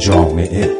جامعه.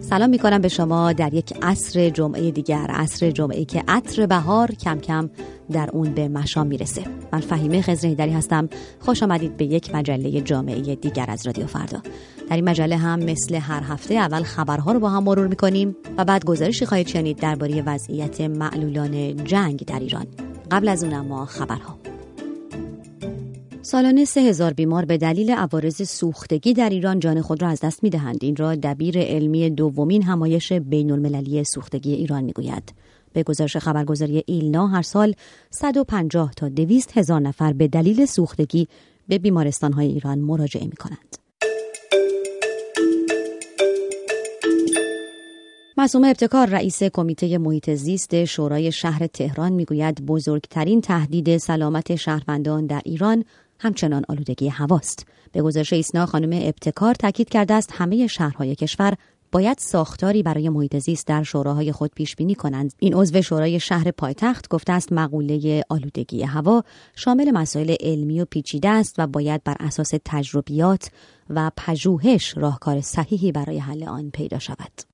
سلام می‌کنم به شما در یک عصر جمعه دیگر عصر جمعه که عطر بهار کم کم در اون به مشام می‌رسه. من فهیمه خزرهیدری هستم. خوش آمدید به یک مجله جامعه دیگر از رادیو فردا. در این مجله هم مثل هر هفته اول خبرها رو با هم مرور می‌کنیم و بعد گزارشی خواهید شنید درباره وضعیت معلولان جنگ در ایران. قبل از اون اما خبرها. سالانه سه هزار بیمار به دلیل عوارض سوختگی در ایران جان خود را از دست می دهند. این را دبیر علمی دومین همایش بین المللی سوختگی ایران می گوید. به گزارش خبرگزاری ایلنا هر سال 150 تا 200 هزار نفر به دلیل سوختگی به بیمارستان های ایران مراجعه می کنند. معصوم ابتکار رئیس کمیته محیط زیست شورای شهر تهران می‌گوید بزرگترین تهدید سلامت شهروندان در ایران همچنان آلودگی هواست. به گزارش ایسنا خانم ابتکار تاکید کرده است همه شهرهای کشور باید ساختاری برای محیط زیست در شوراهای خود پیش بینی کنند. این عضو شورای شهر پایتخت گفته است مقوله آلودگی هوا شامل مسائل علمی و پیچیده است و باید بر اساس تجربیات و پژوهش راهکار صحیحی برای حل آن پیدا شود.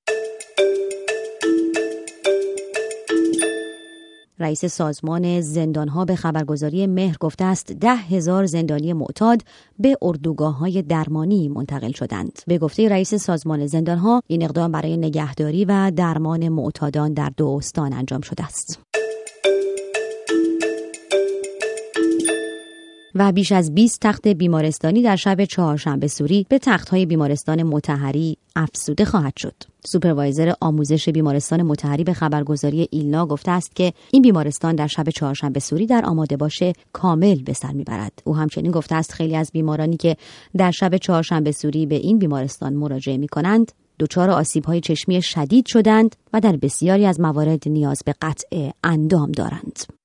رئیس سازمان زندانها به خبرگزاری مهر گفته است ده هزار زندانی معتاد به اردوگاه های درمانی منتقل شدند. به گفته رئیس سازمان زندانها این اقدام برای نگهداری و درمان معتادان در دو استان انجام شده است. و بیش از 20 تخت بیمارستانی در شب چهارشنبه سوری به تختهای بیمارستان متحری افسوده خواهد شد. سوپروایزر آموزش بیمارستان متحری به خبرگزاری ایلنا گفته است که این بیمارستان در شب چهارشنبه سوری در آماده باشه کامل به سر می‌برد. او همچنین گفته است خیلی از بیمارانی که در شب چهارشنبه سوری به این بیمارستان مراجعه می کنند دچار آسیب های چشمی شدید شدند و در بسیاری از موارد نیاز به قطع اندام دارند.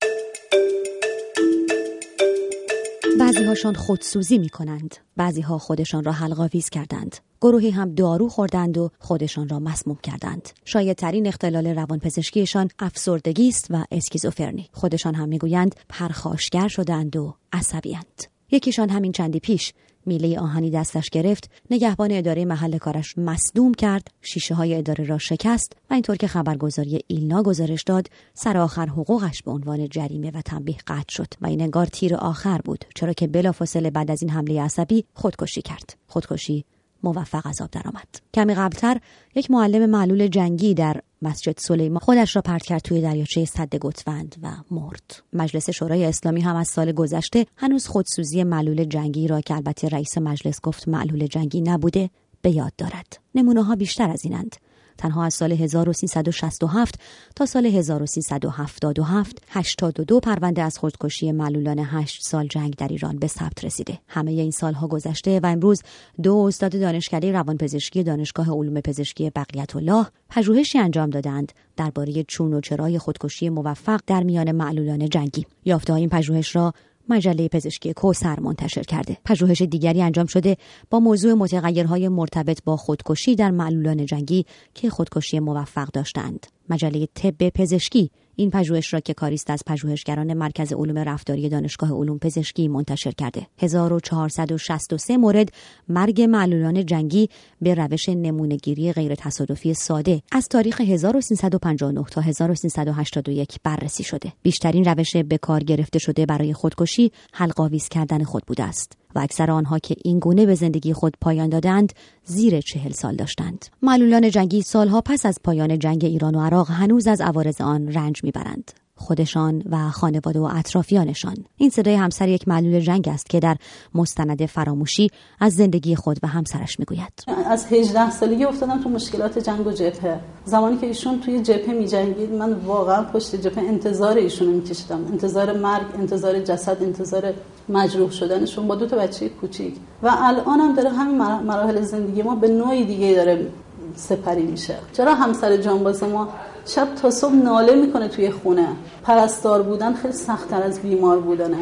بعضی هاشان خودسوزی می کنند. بعضی ها خودشان را حلقاویز کردند. گروهی هم دارو خوردند و خودشان را مسموم کردند. شاید ترین اختلال روانپزشکیشان افسردگی است و اسکیزوفرنی. خودشان هم می‌گویند پرخاشگر شدند و عصبیند. یکیشان همین چندی پیش میله آهنی دستش گرفت نگهبان اداره محل کارش مصدوم کرد شیشه های اداره را شکست و اینطور که خبرگزاری ایلنا گزارش داد سر آخر حقوقش به عنوان جریمه و تنبیه قطع شد و این انگار تیر آخر بود چرا که بلافاصله بعد از این حمله عصبی خودکشی کرد. خودکشی موفق از آب درآمد. کمی قبلتر یک معلم معلول جنگی در مسجد سلیمان خودش را پرت کرد توی دریاچه صد گتوند و مرد. مجلس شورای اسلامی هم از سال گذشته هنوز خودسوزی معلول جنگی را که البته رئیس مجلس گفت معلول جنگی نبوده به یاد دارد. نمونه ها بیشتر از اینند. تنها از سال 1367 تا سال 1377 82 پرونده از خودکشی معلولان 8 سال جنگ در ایران به ثبت رسیده. همه این سالها گذشته و امروز دو استاد دانشکده روانپزشکی دانشگاه علوم پزشکی بقیت الله پژوهشی انجام دادند درباره چون و چرای خودکشی موفق در میان معلولان جنگی. یافته این پژوهش را مجله پزشکی کوسر منتشر کرده. پژوهش دیگری انجام شده با موضوع متغیرهای مرتبط با خودکشی در معلولان جنگی که خودکشی موفق داشتند. مجله طب پزشکی. این پژوهش را که کاریست از پژوهشگران مرکز علوم رفتاری دانشگاه علوم پزشکی منتشر کرده. 1463 مورد مرگ معلولان جنگی به روش نمونهگیری غیر تصادفی ساده. از تاریخ 1359 تا 1381 بررسی شده. بیشترین روش به کار گرفته شده برای خودکشی حلقاویز کردن خود بوده است. و اکثر آنها که این گونه به زندگی خود پایان دادند زیر چهل سال داشتند. معلولان جنگی سالها پس از پایان جنگ ایران و عراق هنوز از عوارض آن رنج می‌برند. خودشان و خانواده و اطرافیانشان. این صدای همسر یک معلول جنگ است که در مستند فراموشی از زندگی خود و همسرش می‌گوید. از 18 سالگی افتادم تو مشکلات جنگ و جبهه. زمانی که ایشون توی جبهه میجنگید من واقعا پشت جبهه انتظار ایشون میکشیدم. انتظار مرگ انتظار جسد انتظار مجروح شدنشون با دو تا بچه کوچیک. و الان هم داره همین مراحل زندگی ما به نوعی دیگه داره سپری میشه. چرا همسر جانباز ما شب تا صبح ناله می‌کنه توی خونه؟ پرستار بودن خیلی سختتر از بیمار بودنه.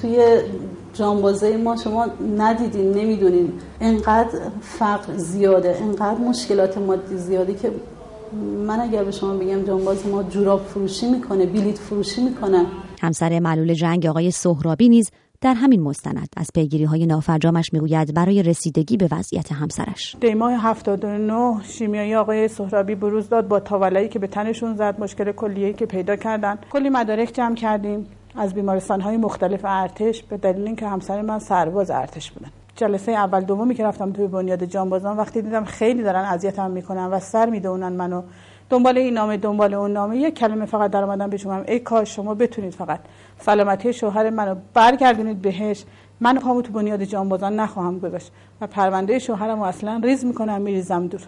توی جانبازه ما شما ندیدین نمی‌دونین. انقدر فقر زیاده انقدر مشکلات مادی زیاده که من اگر به شما بگم جانباز ما جوراب فروشی می‌کنه بلیت فروشی می‌کنه. همسر معلول جنگ آقای سهرابی نیز در همین مستند. از پیگیری های نافرجامش می‌گوید برای رسیدگی به وضعیت همسرش. دیماه 79 شیمیایی آقای سهرابی بروز داد با تاولایی که به تنشون زد مشکل کلیه‌ای که پیدا کردن. کلی مدارک جمع کردیم. از بیمارستان های مختلف ارتش به دلیل اینکه همسر من سرباز ارتش بودن جلسه اول دومی که رفتم توی بنیاد جانبازان وقتی دیدم خیلی دارن اذیتم می‌کنن و سر می‌دونن منو دنبال این نامه دنبال اون نامه. یک کلمه فقط در اومدم به شما. ای کاش شما بتونید فقط سلامتی شوهر منو برگردونید بهش. من پامو تو بنیاد جانبازان نخواهم گذاشت و پرونده شوهرم اصلا ریز می‌کنم میریزم دور.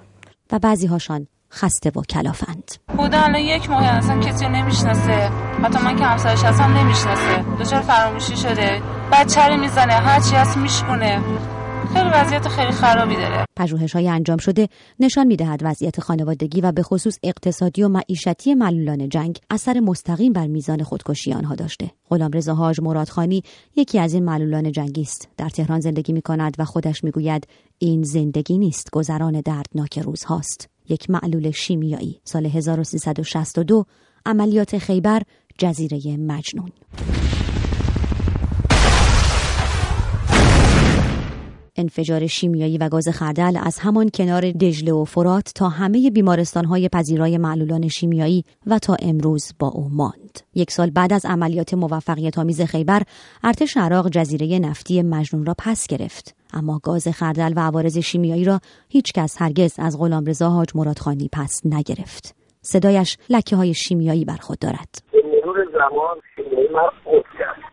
و بعضی هاشان خسته و کلافند. بوده الان یک ماه اصلا کسی رو نمی‌شناسه. حتی من که همسرش اصلا نمی‌شناسه. دچار فراموشی شده. بچه می‌زنه. هرچی هست میشکونه. خیلی وضعیت خیلی خرابی داره. پژوهش های انجام شده نشان می‌دهد وضعیت خانوادگی و به خصوص اقتصادی و معیشتی معلولان جنگ اثر مستقیم بر میزان خودکشی آنها داشته. غلامرضا حاج مرادخانی یکی از این معلولان جنگی است در تهران زندگی می کند و خودش می‌گوید این زندگی نیست گذران دردناک روزهاست یک معلول شیمیایی سال 1362 عملیات خیبر جزیره مجنون. انفجار شیمیایی و گاز خردل از همان کنار دجله و فرات تا همه بیمارستان های پذیرای معلولان شیمیایی و تا امروز با او ماند. یک سال بعد از عملیات موفقیت آمیز خیبر ارتش عراق جزیره نفتی مجنون را پس گرفت. اما گاز خردل و عوارض شیمیایی را هیچ کس هرگز از غلامرضا حاج مرادخانی پس نگرفت. صدایش لکه های شیمیایی بر خود دارد. مرور زمان شیمیایی من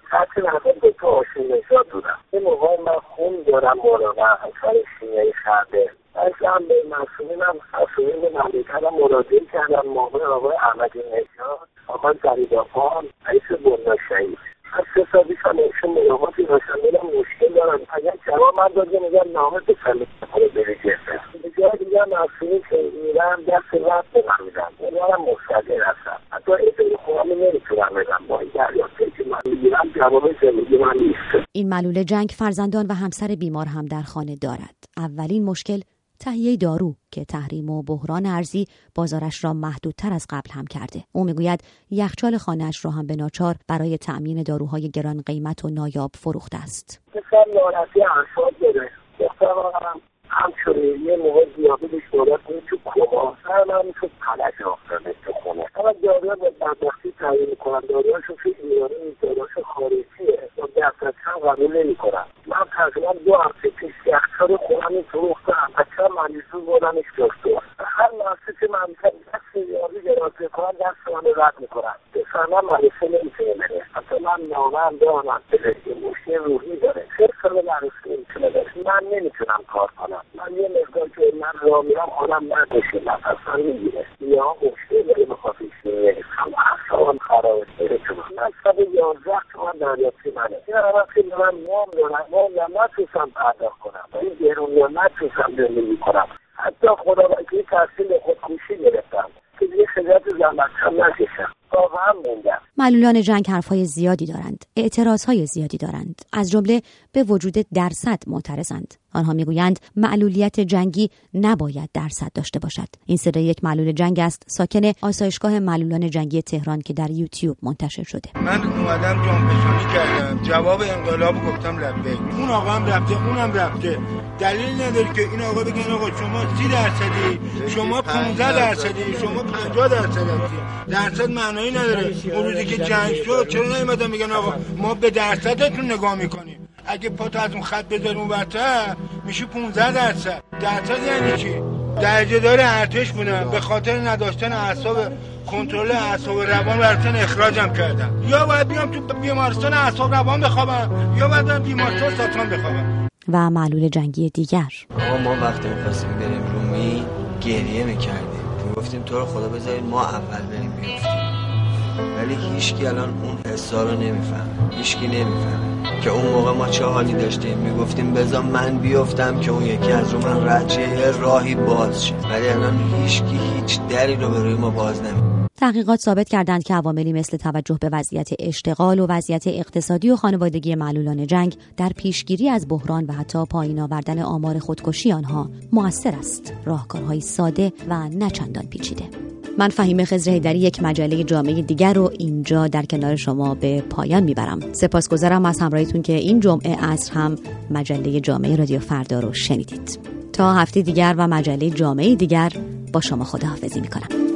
حتی نظر به تو آشون نشاد بودم. این موقع من خون دارم بالا و اثر شیمیایی خرده. هم به مسئولین هم مسئولین مملکت مراجعه کردم. موقع آقای احمدی نژاد آقای زریدافان رئیس بندا شهید. از سه سال پیش هم ایشون ملاقاتی داشتم. میرم مشکل دارم. اگر جواب من داده میگم نامه بسنده کنه بری جفه به جای دیگه مسئولین که میرم دست رد به من هم مستقل هستم حتی این سری خودم نمی‌تونم بدم با این دریافته که من می‌گیرم جواب زندگی من نیست. این معلول جنگ فرزندان و همسر بیمار هم در خانه دارد. اولین مشکل تهیه دارو که تحریم و بحران ارزی بازارش را محدودتر از قبل هم کرده. او می‌گوید یخچال خانهاش را هم به ناچار برای تأمین داروهای گران قیمت و نایاب فروخته است. همچنین یه موقع دیابتش دولت تو کما سر من می‌شد پلش افتاده تو اما دارو به بدبختی تعیین می‌کنن. داروهاشون توی ایرانی داروهاش خارجیه. با دفتر قبول نمی‌کنن. من تقریبا دو هفته پیش یخچال خونم فروختم. بچه مریضون بردنش دکتر هر محصه که ممکن دست ریاضی گراسه کنم دست من رد می‌کنن. بفهمم مریضه نمی‌تونه بره. حتی من نامم دارم پزشکی مشکل روحی داره. سه سال مریضه نمی‌تونه بره. من نمی‌تونم کار کنم. من یه مقدار که من را میرم آدم نداشه نفسم می‌گیره. یا مشکل داره بخاطر هم اصابم خرابه من صد یازده تومن دریافتی منه این همه خیلی من وام دارم. وام نتونستم پرداخت کنم. و این گرونی نتونستم زندگی کنم. حتی خدا وکیلی تحصیل خودکشی گرفتم. که دیگه خجالت زحمت هم نکشم معلولان جنگ حرفهای زیادی دارند. اعتراضهای زیادی دارند. از جمله به وجود درصد معترضند. آنها می‌گویند معلولیت جنگی نباید درصد داشته باشد. این صدای یک معلول جنگ است. ساکن آسایشگاه معلولان جنگی تهران که در یوتیوب منتشر شده. من اومدم جانفشانی کردم. جواب انقلاب گفتم لبه اون آقا هم رفته اونم رفته. دلیل نداره که این آقا بگن آقا شما 30 درصدی؟ شما 15 درصدی شما 50 درصدی درصد معنایی نداره. اون روزی که جنگ شد چرا نمیدن میگن آقا ما به درصدتون نگاه می‌کنیم؟ اگه پاتو از اون خط بذاری اون برتر میشه 15 درصد. درصد یعنی چی؟ درجه داره ارتش بودن به خاطر نداشتن اعصاب کنترل اعصاب روان براتون اخراجم کردن یا باید بیام تو بیمارستان اعصاب روان بخوابم یا باید بیمارستان ساتان بخوابم. و معلول جنگی دیگر. آقا ما وقتی می‌خواستیم بریم رومی گریه می‌کردیم. گفتیم تو رو خدا بذارید ما اول بریم بیفتیم ولی هیچکی الان اون حسا رو نمی‌فهمه. هیچکی نمی‌فهمه. که اون موقع ما چه حالی داشتیم؟ می‌گفتیم بذار من بیفتم که اون یکی از رو من رد راهی باز شه. ولی الان هیچکی هیچ دری رو به روی ما باز نمی تحقیقات ثابت کردند که عواملی مثل توجه به وضعیت اشتغال و وضعیت اقتصادی و خانوادگی معلولان جنگ در پیشگیری از بحران و حتی پایین آوردن آمار خودکشی آنها موثر است. راهکارهای ساده و نچندان پیچیده. من فهیم خزر در یک مجله جامعه دیگر رو اینجا در کنار شما به پایان می‌برم. سپاسگزارم از همراهیتون که این جمعه عصر هم مجله جامعه رادیو فردا رو شنیدید. تا هفته دیگر و مجله جامعه دیگر با شما خداحافظی می‌کنم.